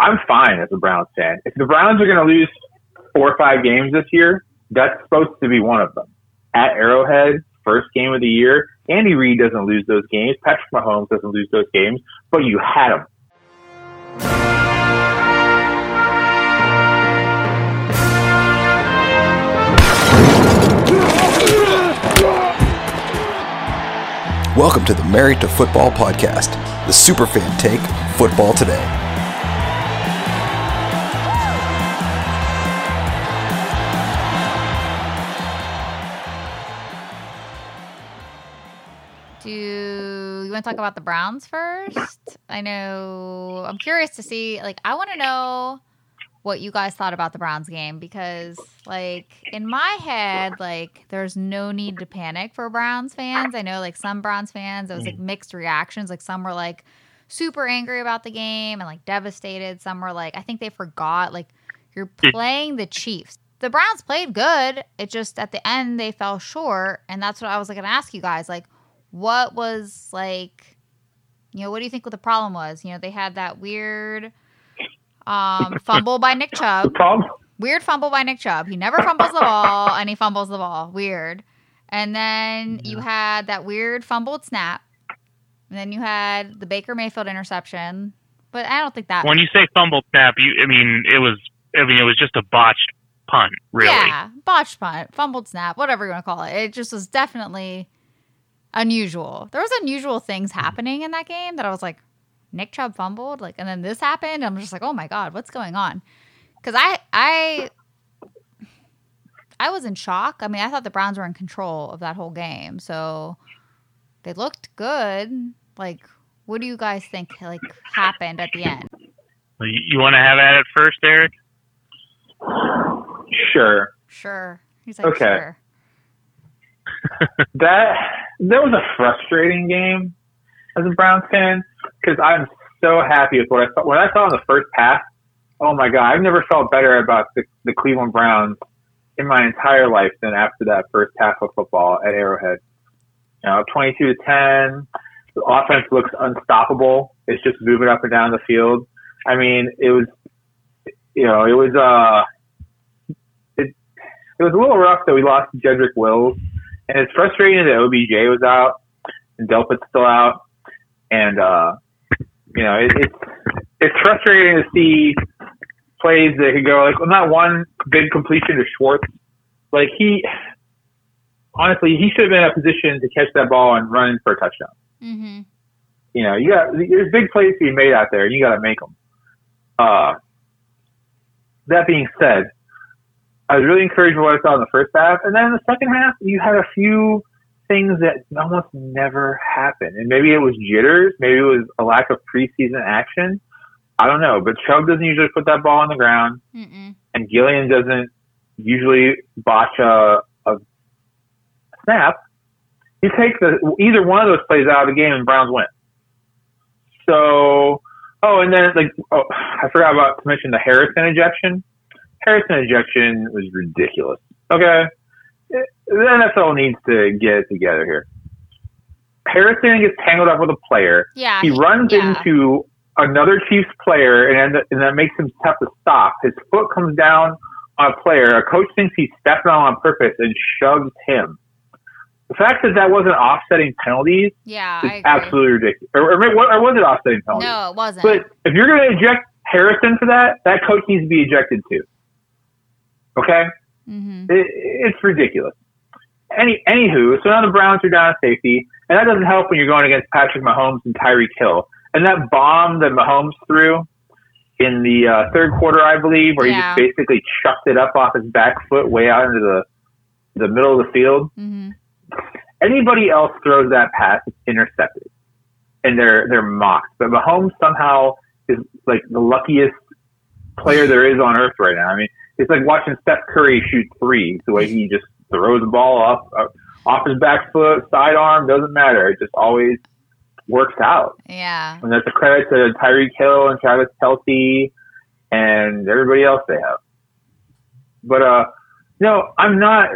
I'm fine as a Browns fan. If the Browns are going to lose four or five games this year, that's supposed to be one of them. At Arrowhead, first game of the year, Andy Reid doesn't lose those games. Patrick Mahomes doesn't lose those games, but you had them. Welcome to the Married to Football podcast, the superfan take football today. You want to talk about the Browns first? I know I'm curious to see like I want to know what you guys thought about the Browns game because like in my head like there's no need to panic for Browns fans. I know like some Browns fans it was like mixed reactions. Like some were like super angry about the game and like devastated. Some were like I think they forgot like you're playing the Chiefs. The Browns played good. It just at the end they fell short and that's what I was like going to ask you guys like what was like you know what do you think what the problem was? You know they had that weird um fumble by nick chubb. Weird fumble by nick chubb. He never fumbles the ball and he fumbles the ball. Weird. And then you had that weird fumbled snap. And then you had the baker mayfield interception. But i don't think that When you say fumbled snap, you I mean it was I mean it was just a botched punt, really. yeah botched punt fumbled snap whatever you want to call it. It just was definitely unusual. There was unusual things mm-hmm. happening in that game that i was like nick chubb fumbled like and then this happened i'm just like oh my god what's going on? Because i i i was in shock. I mean i thought the browns were in control of that whole game so they looked good. Like what do you guys think like happened at the end? You, you want to have at it first, Eric? sure. sure. He's like Okay. sure. That that was a frustrating game as a Browns fan because I'm so happy with what I saw. When I saw in the first half, oh my god, I've never felt better about the, the Cleveland Browns in my entire life than after that first half of football at Arrowhead. You know, 22 to 10. The offense looks unstoppable. It's just moving up and down the field. I mean, it was, you know, it was, uh, it, it was a little rough that we lost Jedrick Wills. And it's frustrating that OBJ was out and Delpit's still out. And, uh, you know, it, it's, it's frustrating to see plays that could go like, well, not one big completion to Schwartz. Like he, honestly, he should have been in a position to catch that ball and run in for a touchdown. mm-hmm You know, you got, there's big plays to be made out there and you got to make them. Uh, that being said, I was really encouraged by what I saw in the first half, and then in the second half, you had a few things that almost never happen. And maybe it was jitters, maybe it was a lack of preseason action. I don't know, but Chubb doesn't usually put that ball on the ground, Mm-mm. and Gillan doesn't usually botch a, a snap. You take the either one of those plays out of the game, and Browns win. So, oh, and then like, oh, I forgot about to mention the Harrison ejection. Harrison ejection was ridiculous. Okay, the NFL needs to get it together here. Harrison gets tangled up with a player. yeah He runs yeah. into another Chiefs player, and and that makes him have to stop. His foot comes down on a player. A coach thinks he stepped on on purpose and shoves him. The fact that that wasn't offsetting penalties yeah is absolutely ridiculous. Or, or, or was it offsetting penalties? No, it wasn't. But if you're going to eject Harrison for that, that coach needs to be ejected too. Okay? hmm It, it's ridiculous. Any anywho, so now the Browns are down at safety, and that doesn't help when you're going against Patrick Mahomes and Tyreek Hill. And that bomb that Mahomes threw in the uh, third quarter, I believe, where Yeah. he just basically chucked it up off his back foot way out into the the middle of the field. hmm Anybody else throws that pass, it's intercepted, and they're they're mocked. But Mahomes somehow is like the luckiest player there is on earth right now. I mean, it's like watching Steph Curry shoot threes. The way he just throws the ball up uh, off his back foot, sidearm, doesn't matter. It just always works out. Yeah. And that's a credit to Tyreek Hill and Travis Kelce and everybody else they have. But uh, no, I'm not.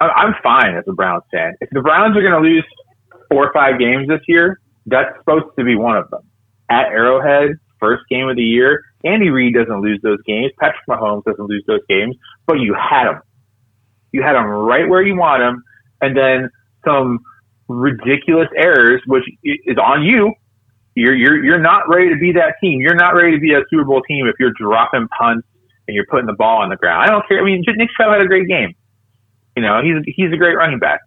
I'm fine as a Browns fan. If the Browns are going to lose four or five games this year, that's supposed to be one of them. At Arrowhead, first game of the year. Andy Reid doesn't lose those games. Patrick Mahomes doesn't lose those games, but you had them. You had them right where you want them, and then some ridiculous errors, which is on you. You're you're you're not ready to be that team. You're not ready to be a Super Bowl team if you're dropping punts and you're putting the ball on the ground. I don't care. I mean, Nick Chubb had a great game. You know, he's he's a great running back,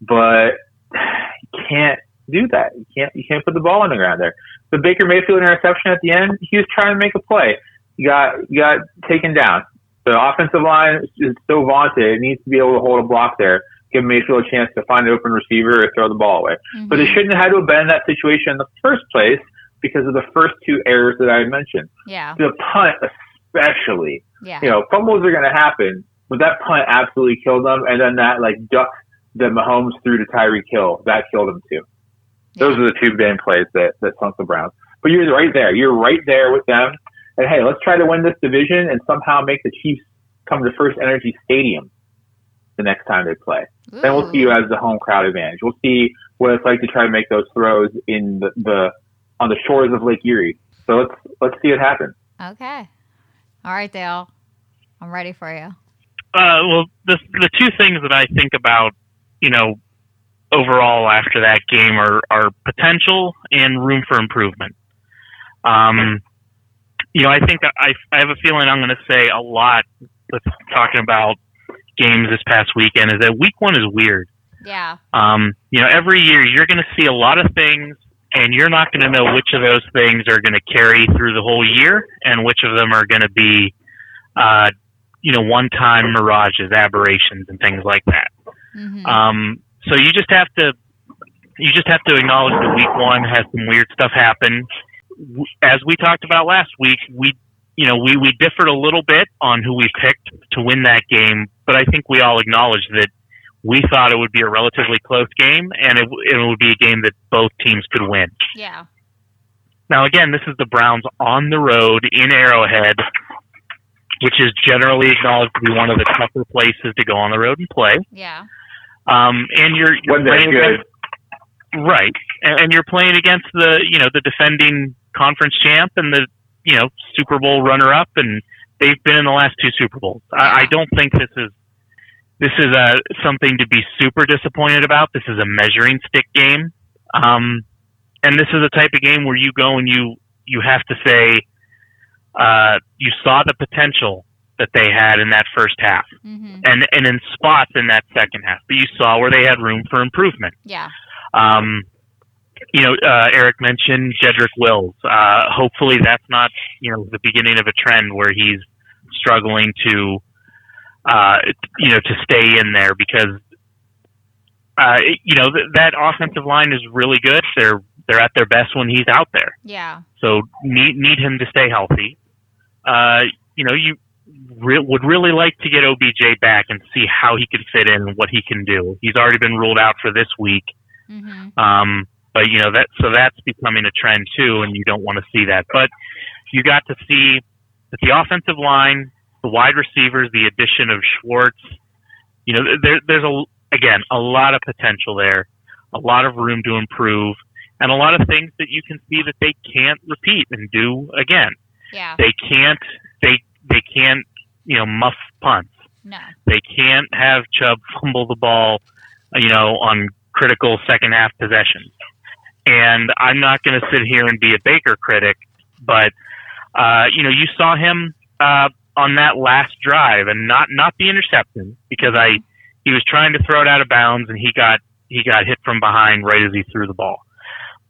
but you can't do that. You can't you can't put the ball on the ground there. The Baker Mayfield interception at the end, he was trying to make a play. You got you got taken down. The offensive line is so vaunted; it needs to be able to hold a block there give Mayfield a chance to find an open receiver or throw the ball away. Mm-hmm. But it shouldn't have had to have been in that situation in the first place because of the first two errors that I mentioned. Yeah. The punt, especially. Yeah. You know, fumbles are going to happen, but that punt absolutely killed them. And then that like duck that Mahomes threw to Tyreek Hill that killed him too. Yeah. Those are the two big plays that, that sunk the Browns. But you're right there. You're right there with them. And hey, let's try to win this division and somehow make the Chiefs come to First Energy Stadium the next time they play. Ooh. Then we'll see you as the home crowd advantage. We'll see what it's like to try to make those throws in the, the on the shores of Lake Erie. So let's let's see it happen. Okay. All right, Dale. I'm ready for you. Uh, well, the the two things that I think about, you know, overall after that game are are potential and room for improvement. Um, you know, I think I I have a feeling I'm going to say a lot with talking about games this past weekend is that week one is weird. Yeah. Um, you know, every year you're going to see a lot of things, and you're not going to know which of those things are going to carry through the whole year, and which of them are going to be, uh, you know, one-time mirages, aberrations, and things like that. Mm-hmm. Um, so you just have to, you just have to acknowledge that week one has some weird stuff happen. As we talked about last week, we you know, we, we differed a little bit on who we picked to win that game, but I think we all acknowledged that we thought it would be a relatively close game and it, it would be a game that both teams could win. Yeah. Now, again, this is the Browns on the road in Arrowhead, which is generally acknowledged to be one of the tougher places to go on the road and play. Yeah. Um, and you're, you're playing against, right, and, and you're playing against the you know the defending conference champ and the you know, Super Bowl runner up, and they've been in the last two Super Bowls. I, I don't think this is this is a uh, something to be super disappointed about. This is a measuring stick game, um, and this is a type of game where you go and you you have to say uh, you saw the potential that they had in that first half, mm-hmm. and and in spots in that second half, but you saw where they had room for improvement. Yeah. Um, you know, uh, Eric mentioned Jedrick Wills. Uh, hopefully, that's not you know the beginning of a trend where he's struggling to, uh, you know, to stay in there because, uh, you know, th- that offensive line is really good. They're they're at their best when he's out there. Yeah. So need need him to stay healthy. Uh, you know, you re- would really like to get OBJ back and see how he can fit in, and what he can do. He's already been ruled out for this week. Mm-hmm. Um, but you know that so that's becoming a trend too, and you don't want to see that. But you got to see that the offensive line, the wide receivers, the addition of Schwartz. You know, there, there's a again a lot of potential there, a lot of room to improve, and a lot of things that you can see that they can't repeat and do again. Yeah. They can't. They they can't. You know, muff punts. No. They can't have Chubb fumble the ball. You know, on critical second half possessions. And I'm not going to sit here and be a Baker critic, but uh, you know, you saw him uh, on that last drive, and not not the interception because I he was trying to throw it out of bounds, and he got he got hit from behind right as he threw the ball.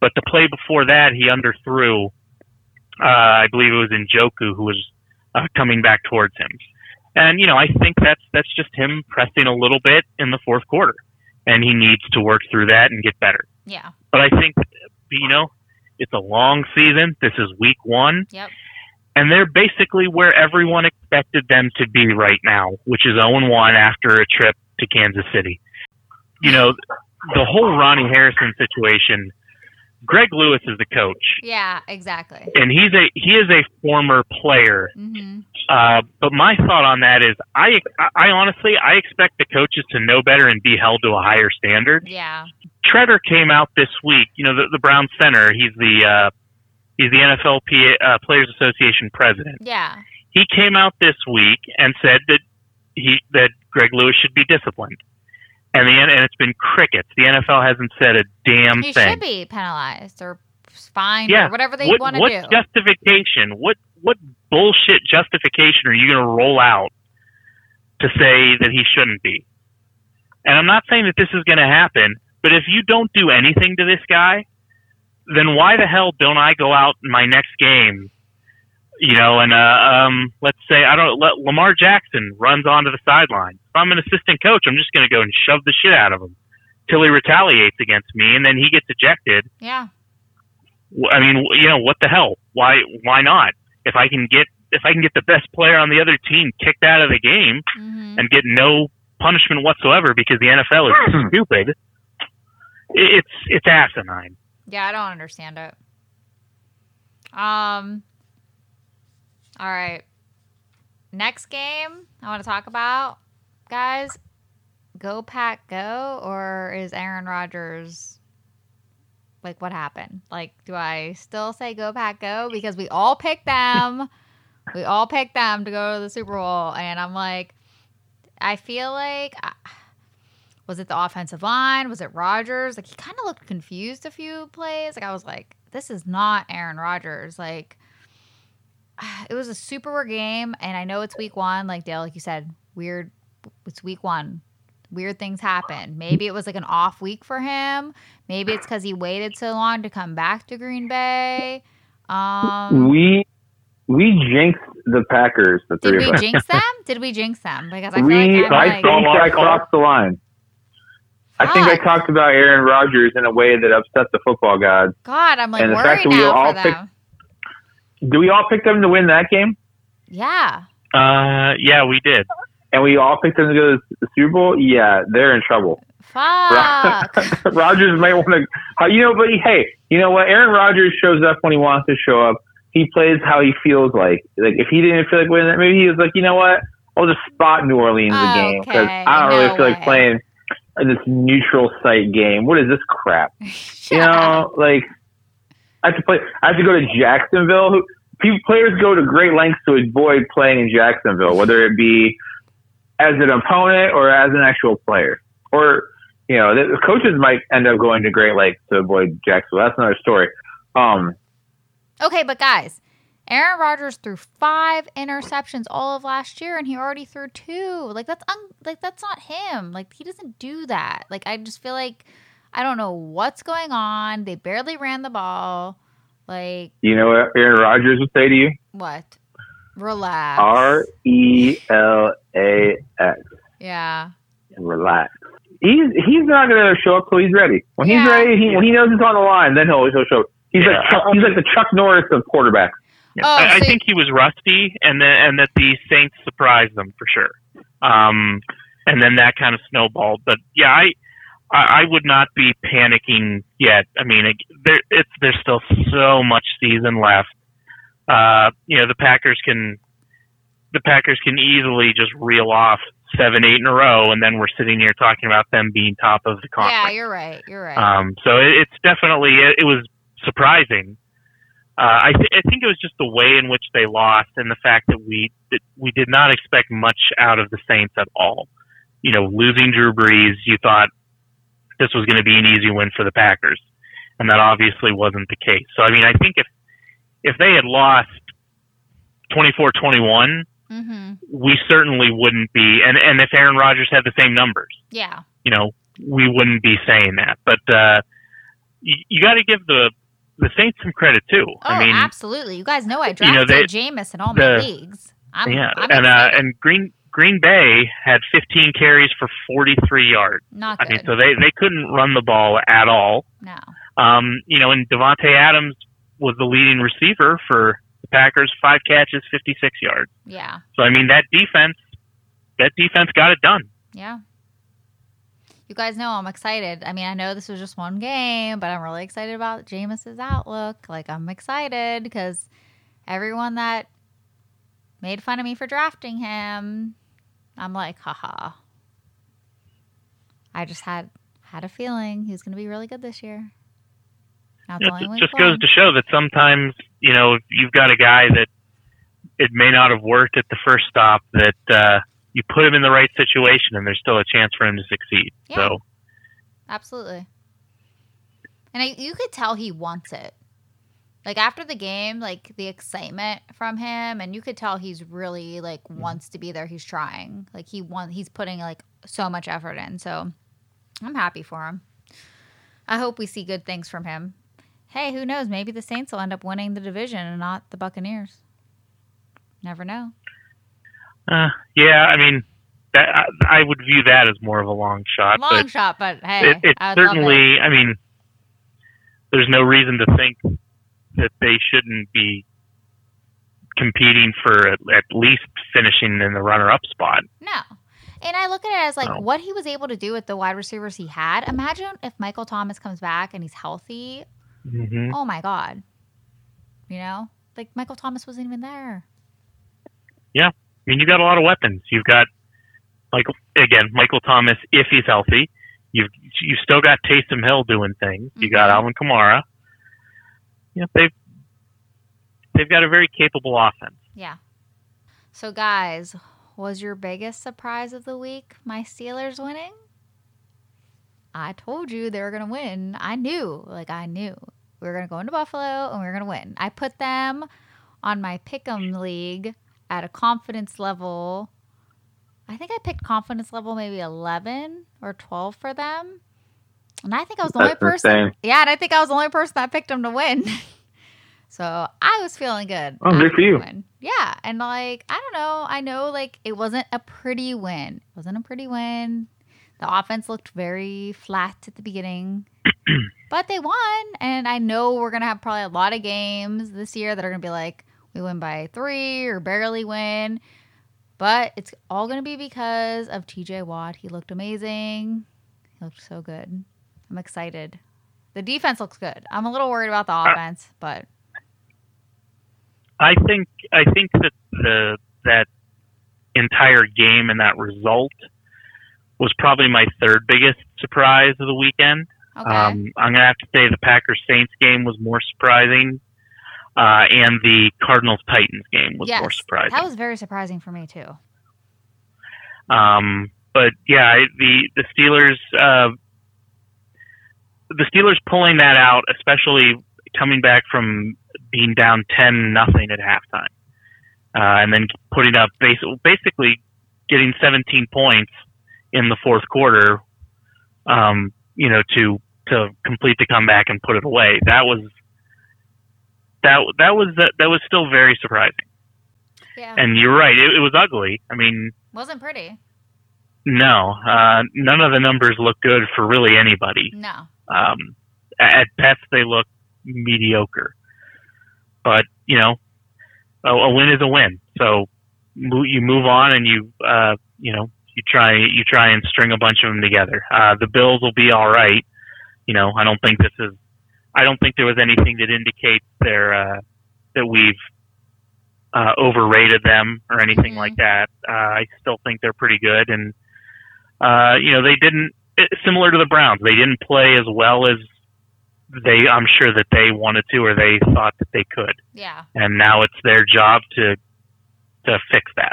But the play before that, he underthrew. Uh, I believe it was Njoku who was uh, coming back towards him, and you know I think that's that's just him pressing a little bit in the fourth quarter, and he needs to work through that and get better. Yeah. But I think, you know, it's a long season. This is week one. Yep. And they're basically where everyone expected them to be right now, which is 0 1 after a trip to Kansas City. You know, the whole Ronnie Harrison situation, Greg Lewis is the coach. Yeah, exactly. And he's a he is a former player. Mm-hmm. Uh, but my thought on that is, I I honestly I expect the coaches to know better and be held to a higher standard. Yeah. Tretter came out this week. You know, the, the Brown center. He's the uh, He's the NFL P- uh, Players Association president. Yeah. He came out this week and said that he that Greg Lewis should be disciplined, and the and it's been crickets. The NFL hasn't said a damn He thing. He should be penalized or fined Yeah. or whatever they what want to what do. justification? What what bullshit justification are you going to roll out to say that he shouldn't be? And I'm not saying that this is going to happen, but if you don't do anything to this guy, then why the hell don't I go out in my next game? You know, and uh, um, let's say I don't let Lamar Jackson runs onto the sideline. If I'm an assistant coach, I'm just going to go and shove the shit out of him till he retaliates against me, and then he gets ejected. yeah. I mean, you know, what the hell? Why? Why not? If I can get if I can get the best player on the other team kicked out of the game hmm and get no punishment whatsoever because the NFL is stupid, it's it's asinine. Yeah, I don't understand it. Um. All right. Next game I want to talk about, guys. Go pack go, or is Aaron Rodgers? Like, what happened? Like, do I still say go pack go because we all picked them? we all picked them to go to the Super Bowl, and I'm like, I feel like. uh, was it the offensive line? Was it Rodgers? Like he kind of looked confused a few plays. Like I was like, this is not Aaron Rodgers. Like it was a super weird game, and I know it's week one. Like Dale, like you said, weird. It's week one. Weird things happen. Maybe it was like an off week for him. Maybe it's because he waited so long to come back to Green Bay. Um, We we jinxed the Packers, the did we of us. jinx them? Did we jinx them? Because I we, like I I'm think I crossed the line. I think I talked about Aaron Rodgers in a way that upset the football gods. God, I'm like and the worried fact that we now all for picked- them. Do we all pick them to win that game? Yeah. Uh, yeah, we did. And we all picked them to go to the Super Bowl? Yeah, they're in trouble. Fuck. Rodgers might want to, you know, but hey, you know what? Aaron Rodgers shows up when he wants to show up. He plays how he feels like. Like if he didn't feel like winning, that maybe he was like, you know what? I'll just spot New Orleans a game because Okay, I don't no really feel like playing in this neutral site game. What is this crap? You know, like I have to play. I have to go to Jacksonville. People players go to great lengths to avoid playing in Jacksonville, whether it be as an opponent or as an actual player, or you know, the coaches might end up going to great lengths to avoid Jacksonville. That's another story. Um, Okay, but guys, Aaron Rodgers threw five interceptions all of last year, and he already threw two. Like that's un- like that's not him. Like he doesn't do that. Like I just feel like I don't know what's going on. They barely ran the ball. Like you know what Aaron Rodgers would say to you? what? Relax. R E L A X. yeah. Relax. He's he's not gonna show up till he's ready. When he's ready, he, when he knows it's on the line, then he'll he'll show. up. He's Yeah. like Chuck, he's like the Chuck Norris of quarterbacks. Yeah. Oh, I, I think he was rusty, and then and that the Saints surprised them for sure. Um, and then that kind of snowballed. But yeah, I I I would not be panicking yet. I mean, it, there it's there's still so much season left. Uh, you know, the Packers can the Packers can easily just reel off seven, eight in a row, and then we're sitting here talking about them being top of the conference. Yeah, you're right. You're right. Um, so it, it's definitely it, it was surprising. Uh, I, th- I think it was just the way in which they lost and the fact that we that we did not expect much out of the Saints at all. You know, losing Drew Brees, you thought this was going to be an easy win for the Packers, and that obviously wasn't the case. So I mean, I think if if they had lost 24-21, mm-hmm. we certainly wouldn't be. And and if Aaron Rodgers had the same numbers, Yeah. you know, we wouldn't be saying that. But uh, you, you got to give the the Saints some credit too. Oh, I mean, absolutely. You guys know I you drafted know, they- Jameis in all my the- leagues. I'm, yeah, I'm and uh, and Green Green Bay had 15 carries for 43 yards. Not I good. mean, so they they couldn't run the ball at all. no. Um, you know, and Davante Adams was the leading receiver for the Packers, five catches, 56 yards. Yeah. So I mean, that defense, that defense got it done. Yeah. You guys know I'm excited. I mean, I know this was just one game, but I'm really excited about Jameis's outlook. Like, I'm excited because everyone that made fun of me for drafting him, I'm like, haha. I just had had a feeling he was going to be really good this year. That's the It just goes to show that sometimes, you know you've got a guy that it may not have worked at the first stop, that uh, you put him in the right situation and there's still a chance for him to succeed. Yeah. So, Absolutely. And I, you could tell he wants it. Like after the game, like the excitement from him, and you could tell he's really like wants to be there. He's trying. Like he want, he's putting like so much effort in. So I'm happy for him. I hope we see good things from him. Hey, who knows? Maybe the Saints will end up winning the division and not the Buccaneers. Never know. uh, yeah, I mean, that, I, I would view that as more of a long shot. Long but shot, but hey, it, it I love it. certainly, I mean, there's no reason to think that they shouldn't be competing for at, at least finishing in the runner-up spot. No. And I look at it as like No. what he was able to do with the wide receivers he had. Imagine if Michael Thomas comes back and he's healthy. Mm-hmm. Oh my God. You know? Like Michael Thomas wasn't even there. Yeah. I mean, you got a lot of weapons. You've got, like, again, Michael Thomas if he's healthy. You've you still got Taysom Hill doing things. You got Mhm. Alvin Kamara. You know, they've they've got a very capable offense. Yeah. So guys, was your biggest surprise of the week my Steelers winning? I told you they were gonna win. I knew. Like I knew. We were gonna go into Buffalo and we were gonna win. I put them on my pick'em league at a confidence level. I think I picked confidence level maybe eleven or twelve for them. And I think I was the only person insane. Yeah, and I think I was the only person that picked him to win. so I was feeling good. Oh, good for you. win. Yeah, and like I don't know, I know like it wasn't a pretty win. It wasn't a pretty win. The offense looked very flat at the beginning, but they won. And I know we're gonna have probably a lot of games this year that are gonna be like we win by three or barely win. But it's all gonna be because of TJ Watt. He looked amazing. He looked so good. I'm excited. The defense looks good. I'm a little worried about the offense, but I think I think that the that entire game and that result was probably my third biggest surprise of the weekend. okay. Um, I'm gonna have to say the Packers Saints game was more surprising, uh, and the Cardinals Titans game was more surprising. that was very surprising for me too. Um, but yeah, I- the the Steelers, uh, the Steelers pulling that out, especially coming back from being down ten nothing at halftime, uh, and then putting up bas- basically getting 17 points in the fourth quarter, um, you know, to to complete the comeback and put it away. That was that that was that was still very surprising. Yeah, And you're right, it, it was ugly. I mean, wasn't pretty. no, uh, none of the numbers look good for really anybody. No, Um, at best, they look mediocre. But you know, a, a win is a win. So you move on, and you uh, you know you try you try and string a bunch of them together. Uh, the Bills will be all right. You know, I don't think this is. I don't think there was anything that indicates they're uh, that we've uh, overrated them or anything Mhm. like that. Uh, I still think they're pretty good, and uh, you know they didn't. It, similar to the Browns, they didn't play as well as they. I'm sure that they wanted to, or they thought that they could, yeah, and now it's their job to to fix that.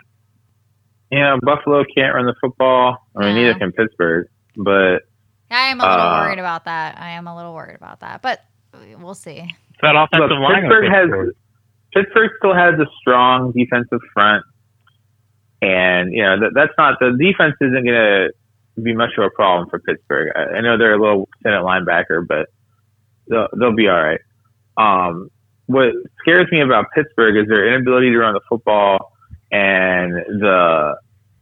You know, Buffalo can't run the football. I mean, No. neither can Pittsburgh. But I am a little Uh, worried about that. I am a little worried about that, but we'll see. It's that offensive Look, line. Pittsburgh has Pittsburgh. Pittsburgh still has a strong defensive front, and you know that, that's not the defense isn't going to be much of a problem for Pittsburgh. I, I know they're a little thin at linebacker, but they'll they'll be all right. Um, what scares me about Pittsburgh is their inability to run the football and the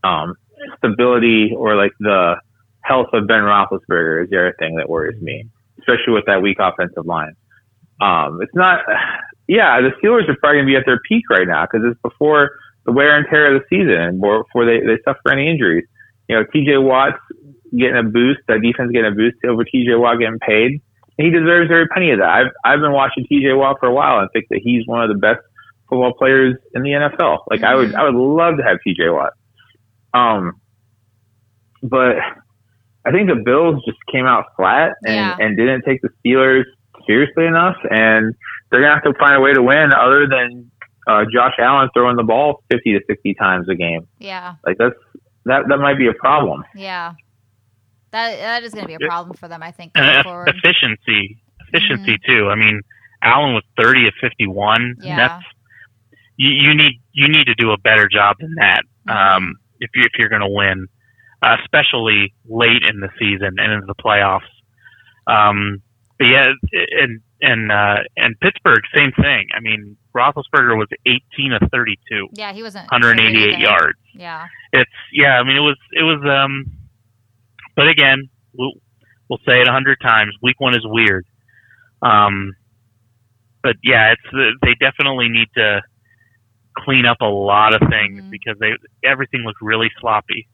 um, stability or like the health of Ben Roethlisberger is the other thing that worries me, especially with that weak offensive line. Um, it's not, yeah, the Steelers are probably going to be at their peak right now because it's before the wear and tear of the season and before they, they suffer any injuries. You know, TJ Watt's getting a boost, that defense getting a boost over TJ Watt getting paid. He deserves every penny of that. I've, I've been watching TJ Watt for a while and think that he's one of the best football players in the NFL. Like I would, Mhm. I would love to have TJ Watt. Um, but I think the Bills just came out flat and, Yeah. and didn't take the Steelers seriously enough, and they're gonna have to find a way to win other than uh, Josh Allen throwing the ball fifty to sixty times a game. Yeah. Like that's that that might be a problem. Yeah. That that is going to be a problem for them, I think, and going eff- forward. efficiency, efficiency too. I mean, Allen was thirty of fifty-one. Yeah. That's you, you need you need to do a better job than that Mhm. um, if you if you're going to win, uh, especially late in the season and into the playoffs. Um, but yeah, and and uh, and Pittsburgh, same thing. I mean, Roethlisberger was 18 of 32, Yeah, he wasn't 188 yards. Yeah. It's yeah. I mean, it was it was. Um, but again, we'll we'll say it a hundred times. Week one is weird. Um, but yeah, it's uh, they definitely need to clean up a lot of things Mhm. because they everything looked really sloppy.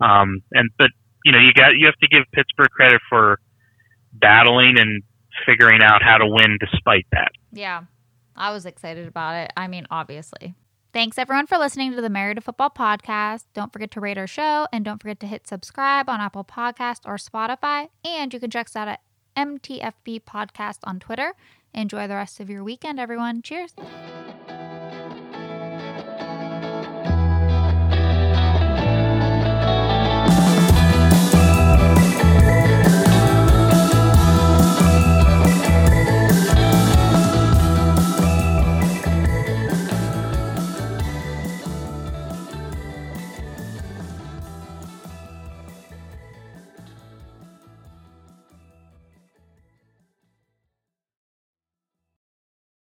Um, and but you know you got you have to give Pittsburgh credit for battling and figuring out how to win despite that. Yeah. I was excited about it. I mean, obviously. Thanks everyone for listening to the Married to Football podcast. Don't forget to rate our show and don't forget to hit subscribe on Apple Podcast or Spotify. And you can check us out at MTFB Podcast on Twitter. Enjoy the rest of your weekend, everyone. Cheers.